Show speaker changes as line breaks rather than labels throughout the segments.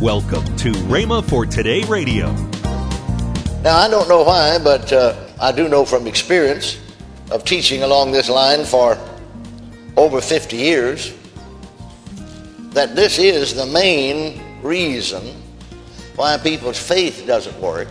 Welcome to Rhema for Today Radio.
Now, I don't know why, but uh, I do know from experience of teaching along this line for over 50 years that this is the main reason why people's faith doesn't work.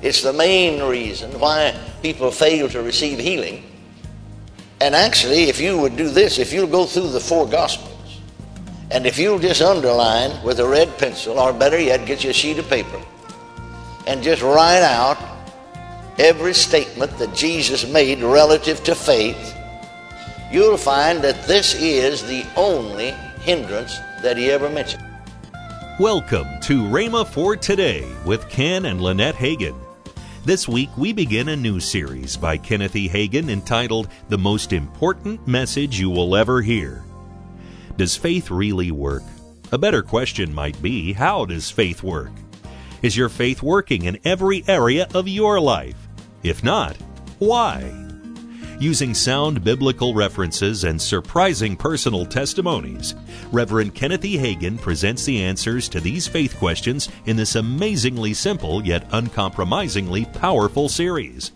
It's the main reason why people fail to receive healing. And actually, if you would do this, if you'll go through the four Gospels, and if you'll just underline with a red pencil, or better yet, get you a sheet of paper, and just write out every statement that Jesus made relative to faith, you'll find that this is the only hindrance that he ever mentioned.
Welcome to Rhema for Today with Ken and Lynette Hagin. This week we begin a new series by Kenneth E. Hagin entitled The Most Important Message You Will Ever Hear. Does faith really work? A better question might be how does faith work? Is your faith working in every area of your life? If not, why? Using sound biblical references and surprising personal testimonies, Reverend Kenneth E. Hagin presents the answers to these faith questions in this amazingly simple yet uncompromisingly powerful series.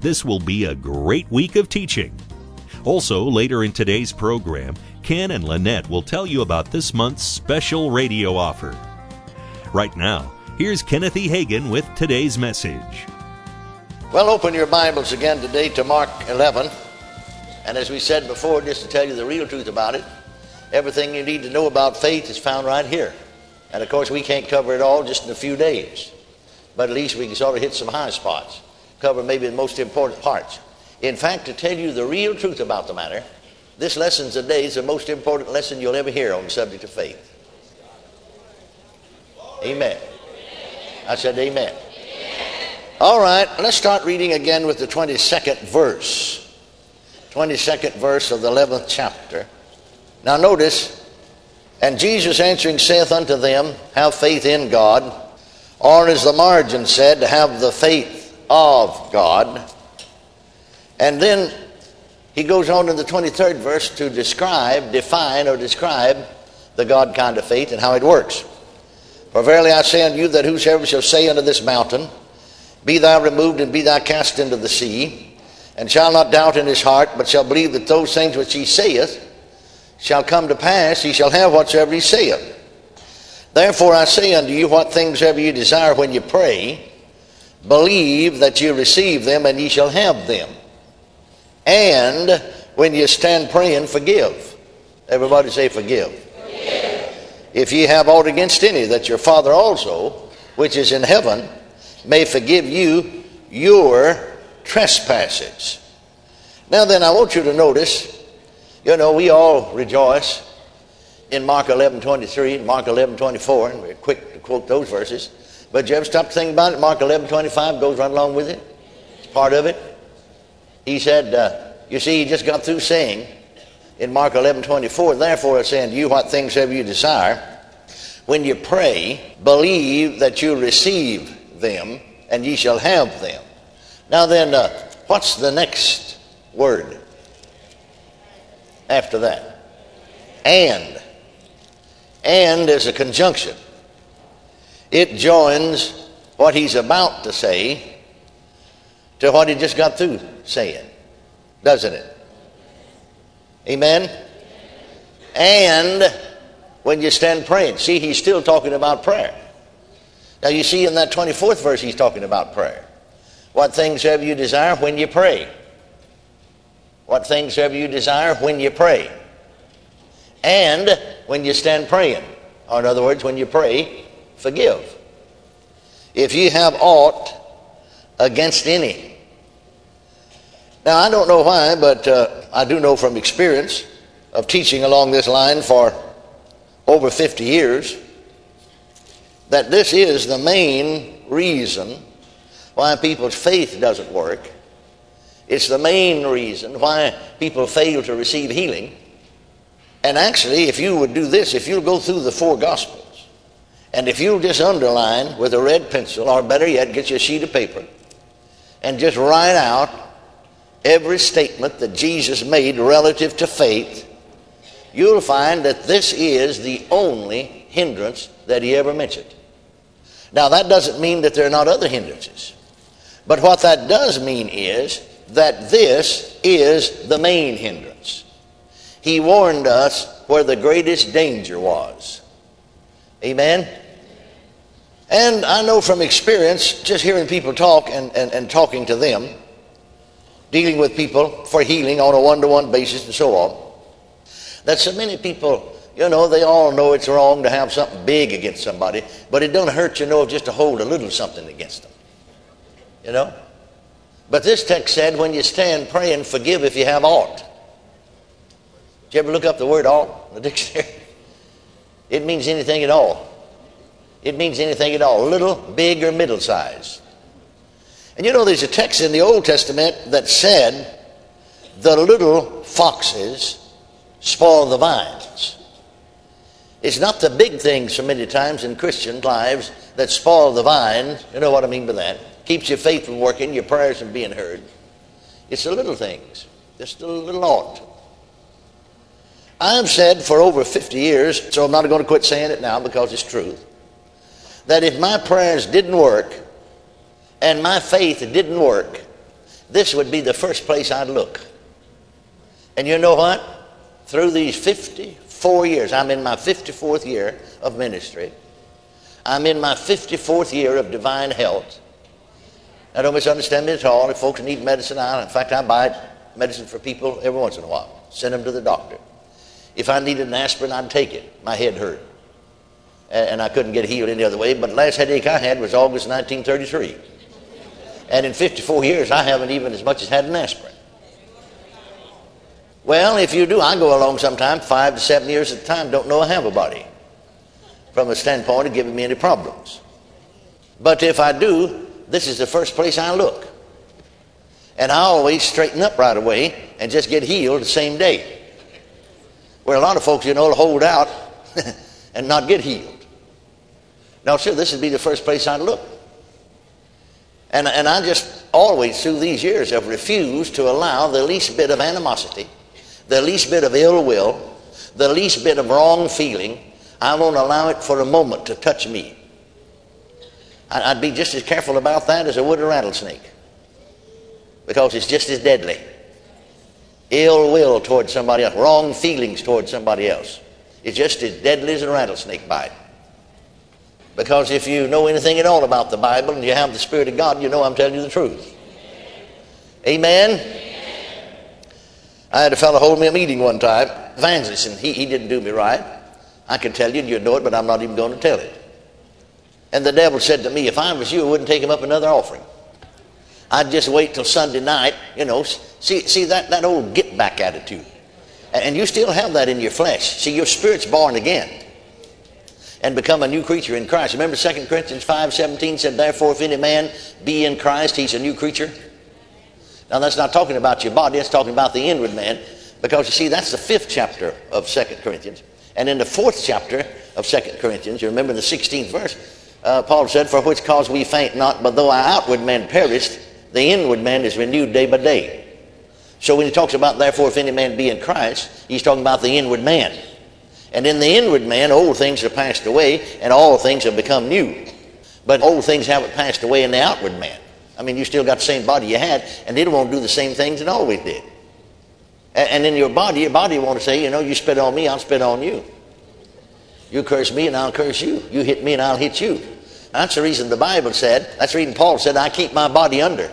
This will be a great week of teaching. Also, later in today's program, Ken and Lynette will tell you about this month's special radio offer. Right now, here's Kenneth E. Hagin with today's message.
Well, open your Bibles again today to Mark 11. And as we said before, just to tell you the real truth about it, everything you need to know about faith is found right here. And of course, we can't cover it all just in a few days. But at least we can sort of hit some high spots, cover maybe the most important parts. In fact, to tell you the real truth about the matter, this lesson today is the most important lesson you'll ever hear on the subject of faith. Amen. I said amen. All right, let's start reading again with the 22nd verse. 22nd verse of the 11th chapter. Now notice, and Jesus answering saith unto them, Have faith in God, or as the margin said, have the faith of God. And then he goes on in the 23rd verse to describe, define, or describe the God kind of faith and how it works. For verily I say unto you that whosoever shall say unto this mountain, Be thou removed and be thou cast into the sea, and shall not doubt in his heart, but shall believe that those things which he saith shall come to pass, he shall have whatsoever he saith. Therefore I say unto you, what things ever you desire when you pray, believe that you receive them, and ye shall have them. And when you stand praying, forgive. Everybody say, forgive. If ye have aught against any, that your Father also, which is in heaven, may forgive you your trespasses. Now then, I want you to notice, you know, we all rejoice in Mark 11, 23 and Mark 11, 24, and we're quick to quote those verses. But you ever stop to think about it? Mark 11, 25 goes right along with it. It's part of it. He said, uh, you see, he just got through saying in Mark 11, 24, therefore I say unto you, what things have you desire? When you pray, believe that you receive them, and ye shall have them. Now then, uh, what's the next word after that? And. And is a conjunction. It joins what he's about to say to what he just got through saying, doesn't it? Amen? And when you stand praying, see, he's still talking about prayer. Now, you see in that 24th verse, he's talking about prayer. What things have you desire when you pray? What things have you desire when you pray? And when you stand praying. Or, in other words, when you pray, forgive. If you have aught against any. Now, I don't know why, but uh, I do know from experience of teaching along this line for over 50 years that this is the main reason why people's faith doesn't work. It's the main reason why people fail to receive healing. And actually, if you would do this, if you'll go through the four Gospels, and if you'll just underline with a red pencil, or better yet, get you a sheet of paper, and just write out every statement that Jesus made relative to faith, you'll find that this is the only hindrance that he ever mentioned. Now, that doesn't mean that there are not other hindrances. But what that does mean is that this is the main hindrance. He warned us where the greatest danger was. Amen? And I know from experience, just hearing people talk and, and, and talking to them, dealing with people for healing on a one to one basis and so on, that so many people, you know, they all know it's wrong to have something big against somebody, but it don't hurt, you know, just to hold a little something against them. You know? But this text said, when you stand praying, forgive if you have aught. Did you ever look up the word aught in the dictionary? It means anything at all. It means anything at all, little, big, or middle size. And you know, there's a text in the Old Testament that said, the little foxes spoil the vines. It's not the big things so many times in Christian lives that spoil the vines. You know what I mean by that? Keeps your faith from working, your prayers from being heard. It's the little things, just a little ought. I've said for over 50 years, so I'm not going to quit saying it now because it's truth that if my prayers didn't work and my faith didn't work, this would be the first place I'd look. And you know what? Through these 54 years, I'm in my 54th year of ministry. I'm in my 54th year of divine health. Now, don't misunderstand me at all. If folks need medicine, I, in fact, I buy medicine for people every once in a while. Send them to the doctor. If I needed an aspirin, I'd take it. My head hurt and I couldn't get healed any other way. But the last headache I had was August 1933. And in 54 years, I haven't even as much as had an aspirin. Well, if you do, I go along sometime, five to seven years at a time, don't know I have a body from a standpoint of giving me any problems. But if I do, this is the first place I look. And I always straighten up right away and just get healed the same day. Where a lot of folks, you know, hold out and not get healed. Now, sir, this would be the first place I'd look. And, and I just always, through these years, have refused to allow the least bit of animosity, the least bit of ill will, the least bit of wrong feeling. I won't allow it for a moment to touch me. I'd be just as careful about that as I would a rattlesnake because it's just as deadly. Ill will towards somebody else, wrong feelings towards somebody else. It's just as deadly as a rattlesnake bite. Because if you know anything at all about the Bible and you have the Spirit of God, you know I'm telling you the truth. Amen? I had a fellow hold me a meeting one time, evangelist, and he, he didn't do me right. I can tell you and you know it, but I'm not even going to tell it. And the devil said to me, if I was you, I wouldn't take him up another offering. I'd just wait till Sunday night, you know. See, see that, that old get back attitude. And you still have that in your flesh. See, your spirit's born again and become a new creature in Christ. Remember 2 Corinthians 5 17 said, Therefore, if any man be in Christ, he's a new creature. Now, that's not talking about your body, that's talking about the inward man. Because you see, that's the fifth chapter of 2 Corinthians. And in the fourth chapter of 2 Corinthians, you remember the 16th verse, uh, Paul said, For which cause we faint not, but though our outward man perished, the inward man is renewed day by day. So when he talks about, therefore, if any man be in Christ, he's talking about the inward man. And in the inward man, old things have passed away, and all things have become new. But old things haven't passed away in the outward man. I mean, you still got the same body you had, and it won't do the same things it always did. And in your body, your body want to say, you know, you spit on me, I'll spit on you. You curse me, and I'll curse you. You hit me, and I'll hit you. That's the reason the Bible said, that's the reason Paul said, I keep my body under.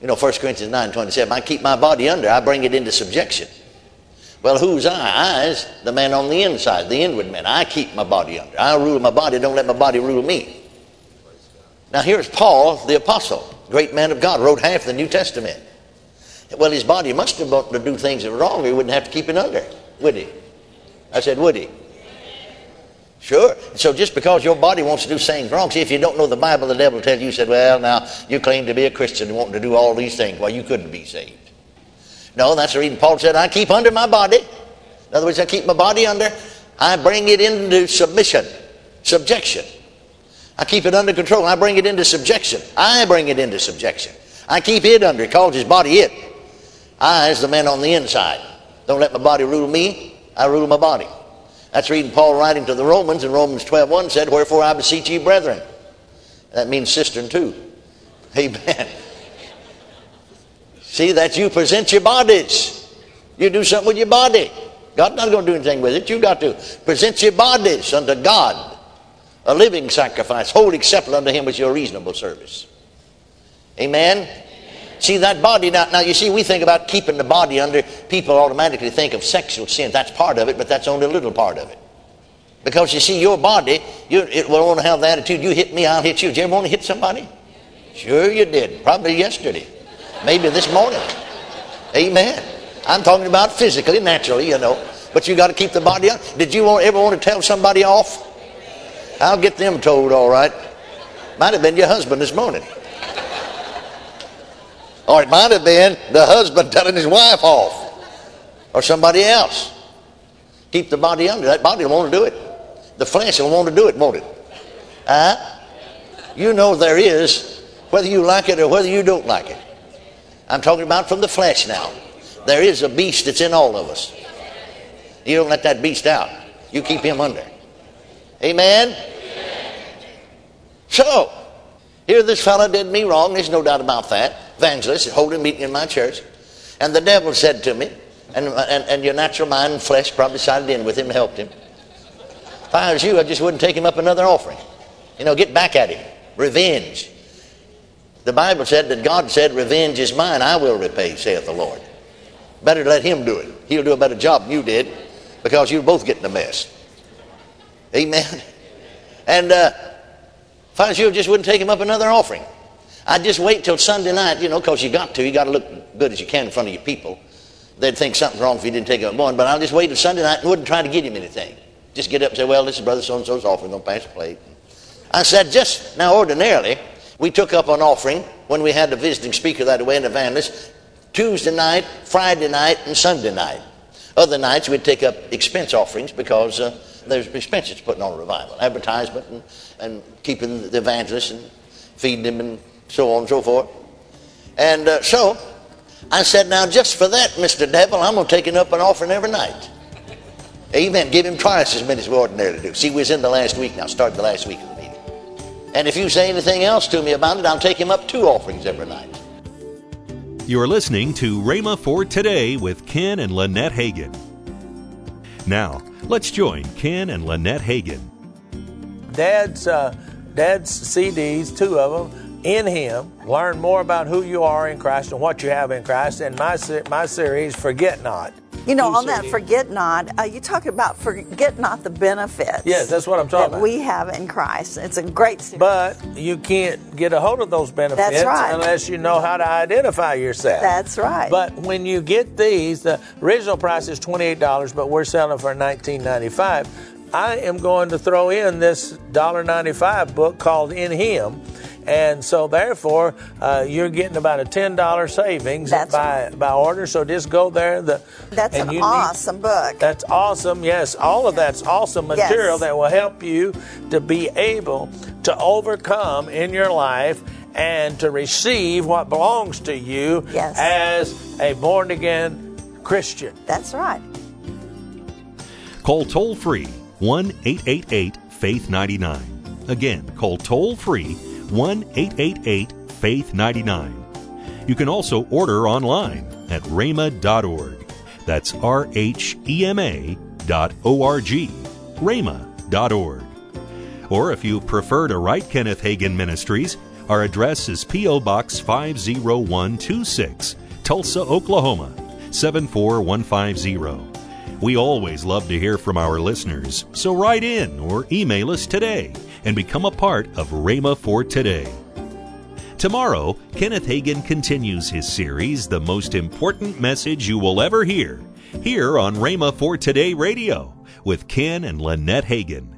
You know, 1 Corinthians 9 27, I keep my body under, I bring it into subjection. Well, who's I? I is the man on the inside, the inward man. I keep my body under. I rule my body, don't let my body rule me. Now, here's Paul, the apostle, great man of God, wrote half the New Testament. Well, his body must have wanted to do things that were wrong. He wouldn't have to keep it under, would he? I said, would he? Sure. So just because your body wants to do things wrong, see, if you don't know the Bible, the devil will tell you, said, well, now, you claim to be a Christian and want to do all these things. Well, you couldn't be saved. No, that's the reason Paul said, I keep under my body. In other words, I keep my body under. I bring it into submission, subjection. I keep it under control. I bring it into subjection. I bring it into subjection. I keep it under. He calls his body it. I is the man on the inside. Don't let my body rule me. I rule my body. That's reading Paul writing to the Romans in Romans 12 1 said, Wherefore I beseech ye, brethren. That means cistern too. Amen. See, that you present your bodies. You do something with your body. God's not going to do anything with it. You've got to present your bodies unto God, a living sacrifice, holy acceptable unto Him with your reasonable service. Amen. See that body now. Now you see, we think about keeping the body under. People automatically think of sexual sin. That's part of it, but that's only a little part of it. Because you see, your body, you it will to have the attitude. You hit me, I'll hit you. Did you ever want to hit somebody? Sure, you did. Probably yesterday, maybe this morning. Amen. I'm talking about physically, naturally, you know. But you got to keep the body up. Did you ever want to tell somebody off? I'll get them told, all right. Might have been your husband this morning. Or it might have been the husband telling his wife off. Or somebody else. Keep the body under. That body will want to do it. The flesh will want to do it, won't it? Huh? You know there is, whether you like it or whether you don't like it. I'm talking about from the flesh now. There is a beast that's in all of us. You don't let that beast out. You keep him under. Amen? Amen. So, here this fellow did me wrong. There's no doubt about that. Evangelist, holding meeting in my church. And the devil said to me, and, and, and your natural mind and flesh probably sided in with him and helped him. If I was you, I just wouldn't take him up another offering. You know, get back at him. Revenge. The Bible said that God said, Revenge is mine, I will repay, saith the Lord. Better let him do it. He'll do a better job than you did because you'll both get in the mess. Amen. And uh, you, just wouldn't take him up another offering. I'd just wait till Sunday night, you know, because you got to. You got to look good as you can in front of your people. They'd think something's wrong if you didn't take up one. But I'll just wait till Sunday night and wouldn't try to get him anything. Just get up and say, well, this is Brother so-and-so's offering. To pass the plate. I said, just now ordinarily, we took up an offering when we had the visiting speaker that way, an evangelist, Tuesday night, Friday night, and Sunday night. Other nights we'd take up expense offerings because uh, there's expenses putting on a revival, advertisement and, and keeping the evangelists and feeding them and so on and so forth. And uh, so I said, now just for that, Mr. Devil, I'm going to take up an offering every night. Amen. Give him twice as many as we ordinarily do. See, we was in the last week now, Start the last week. And if you say anything else to me about it, I'll take him up two offerings every night.
You're listening to Rhema for Today with Ken and Lynette Hagin. Now, let's join Ken and Lynette Hagin.
Dad's, uh, Dad's CDs, two of them, in Him, learn more about who you are in Christ and what you have in Christ. And my my series, Forget Not.
You know, on that forget not, uh, you talk about forget not the benefits.
Yes, that's what I'm talking
that
about.
We have in Christ. It's a great series.
But you can't get a hold of those benefits
that's right.
unless you know how to identify yourself.
That's right.
But when you get these, the original price is $28, but we're selling for $19.95. I am going to throw in this $1.95 book called In Him and so, therefore, uh, you're getting about a ten dollar savings
that's
by by order. So just go there. The
that's an awesome
need,
book.
That's awesome. Yes, all of that's awesome material
yes.
that will help you to be able to overcome in your life and to receive what belongs to you
yes.
as a born again Christian.
That's right.
Call toll free 1 888 Faith 99. Again, call toll free 1 888 Faith 99. You can also order online at rhema.org. That's R H E M A dot O R G. rhema.org. Or if you prefer to write Kenneth Hagin Ministries, our address is P.O. Box 50126, Tulsa, Oklahoma 74150. We always love to hear from our listeners, so write in or email us today and become a part of Rhema for Today. Tomorrow, Kenneth Hagin continues his series, The Most Important Message You Will Ever Hear, here on Rhema for Today Radio with Ken and Lynette Hagin.